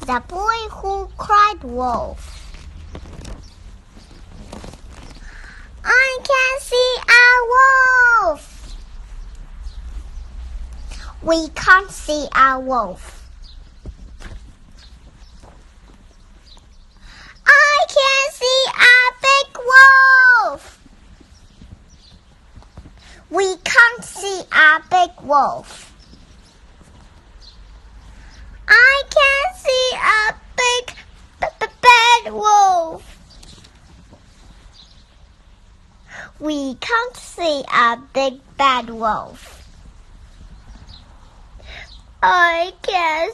The boy who cried wolf. I can see a wolf. We can't see a wolf. I can see a big wolf. We can't see a big wolf. I can see a big b- b- wolf. We can't see a big bad wolf. I can.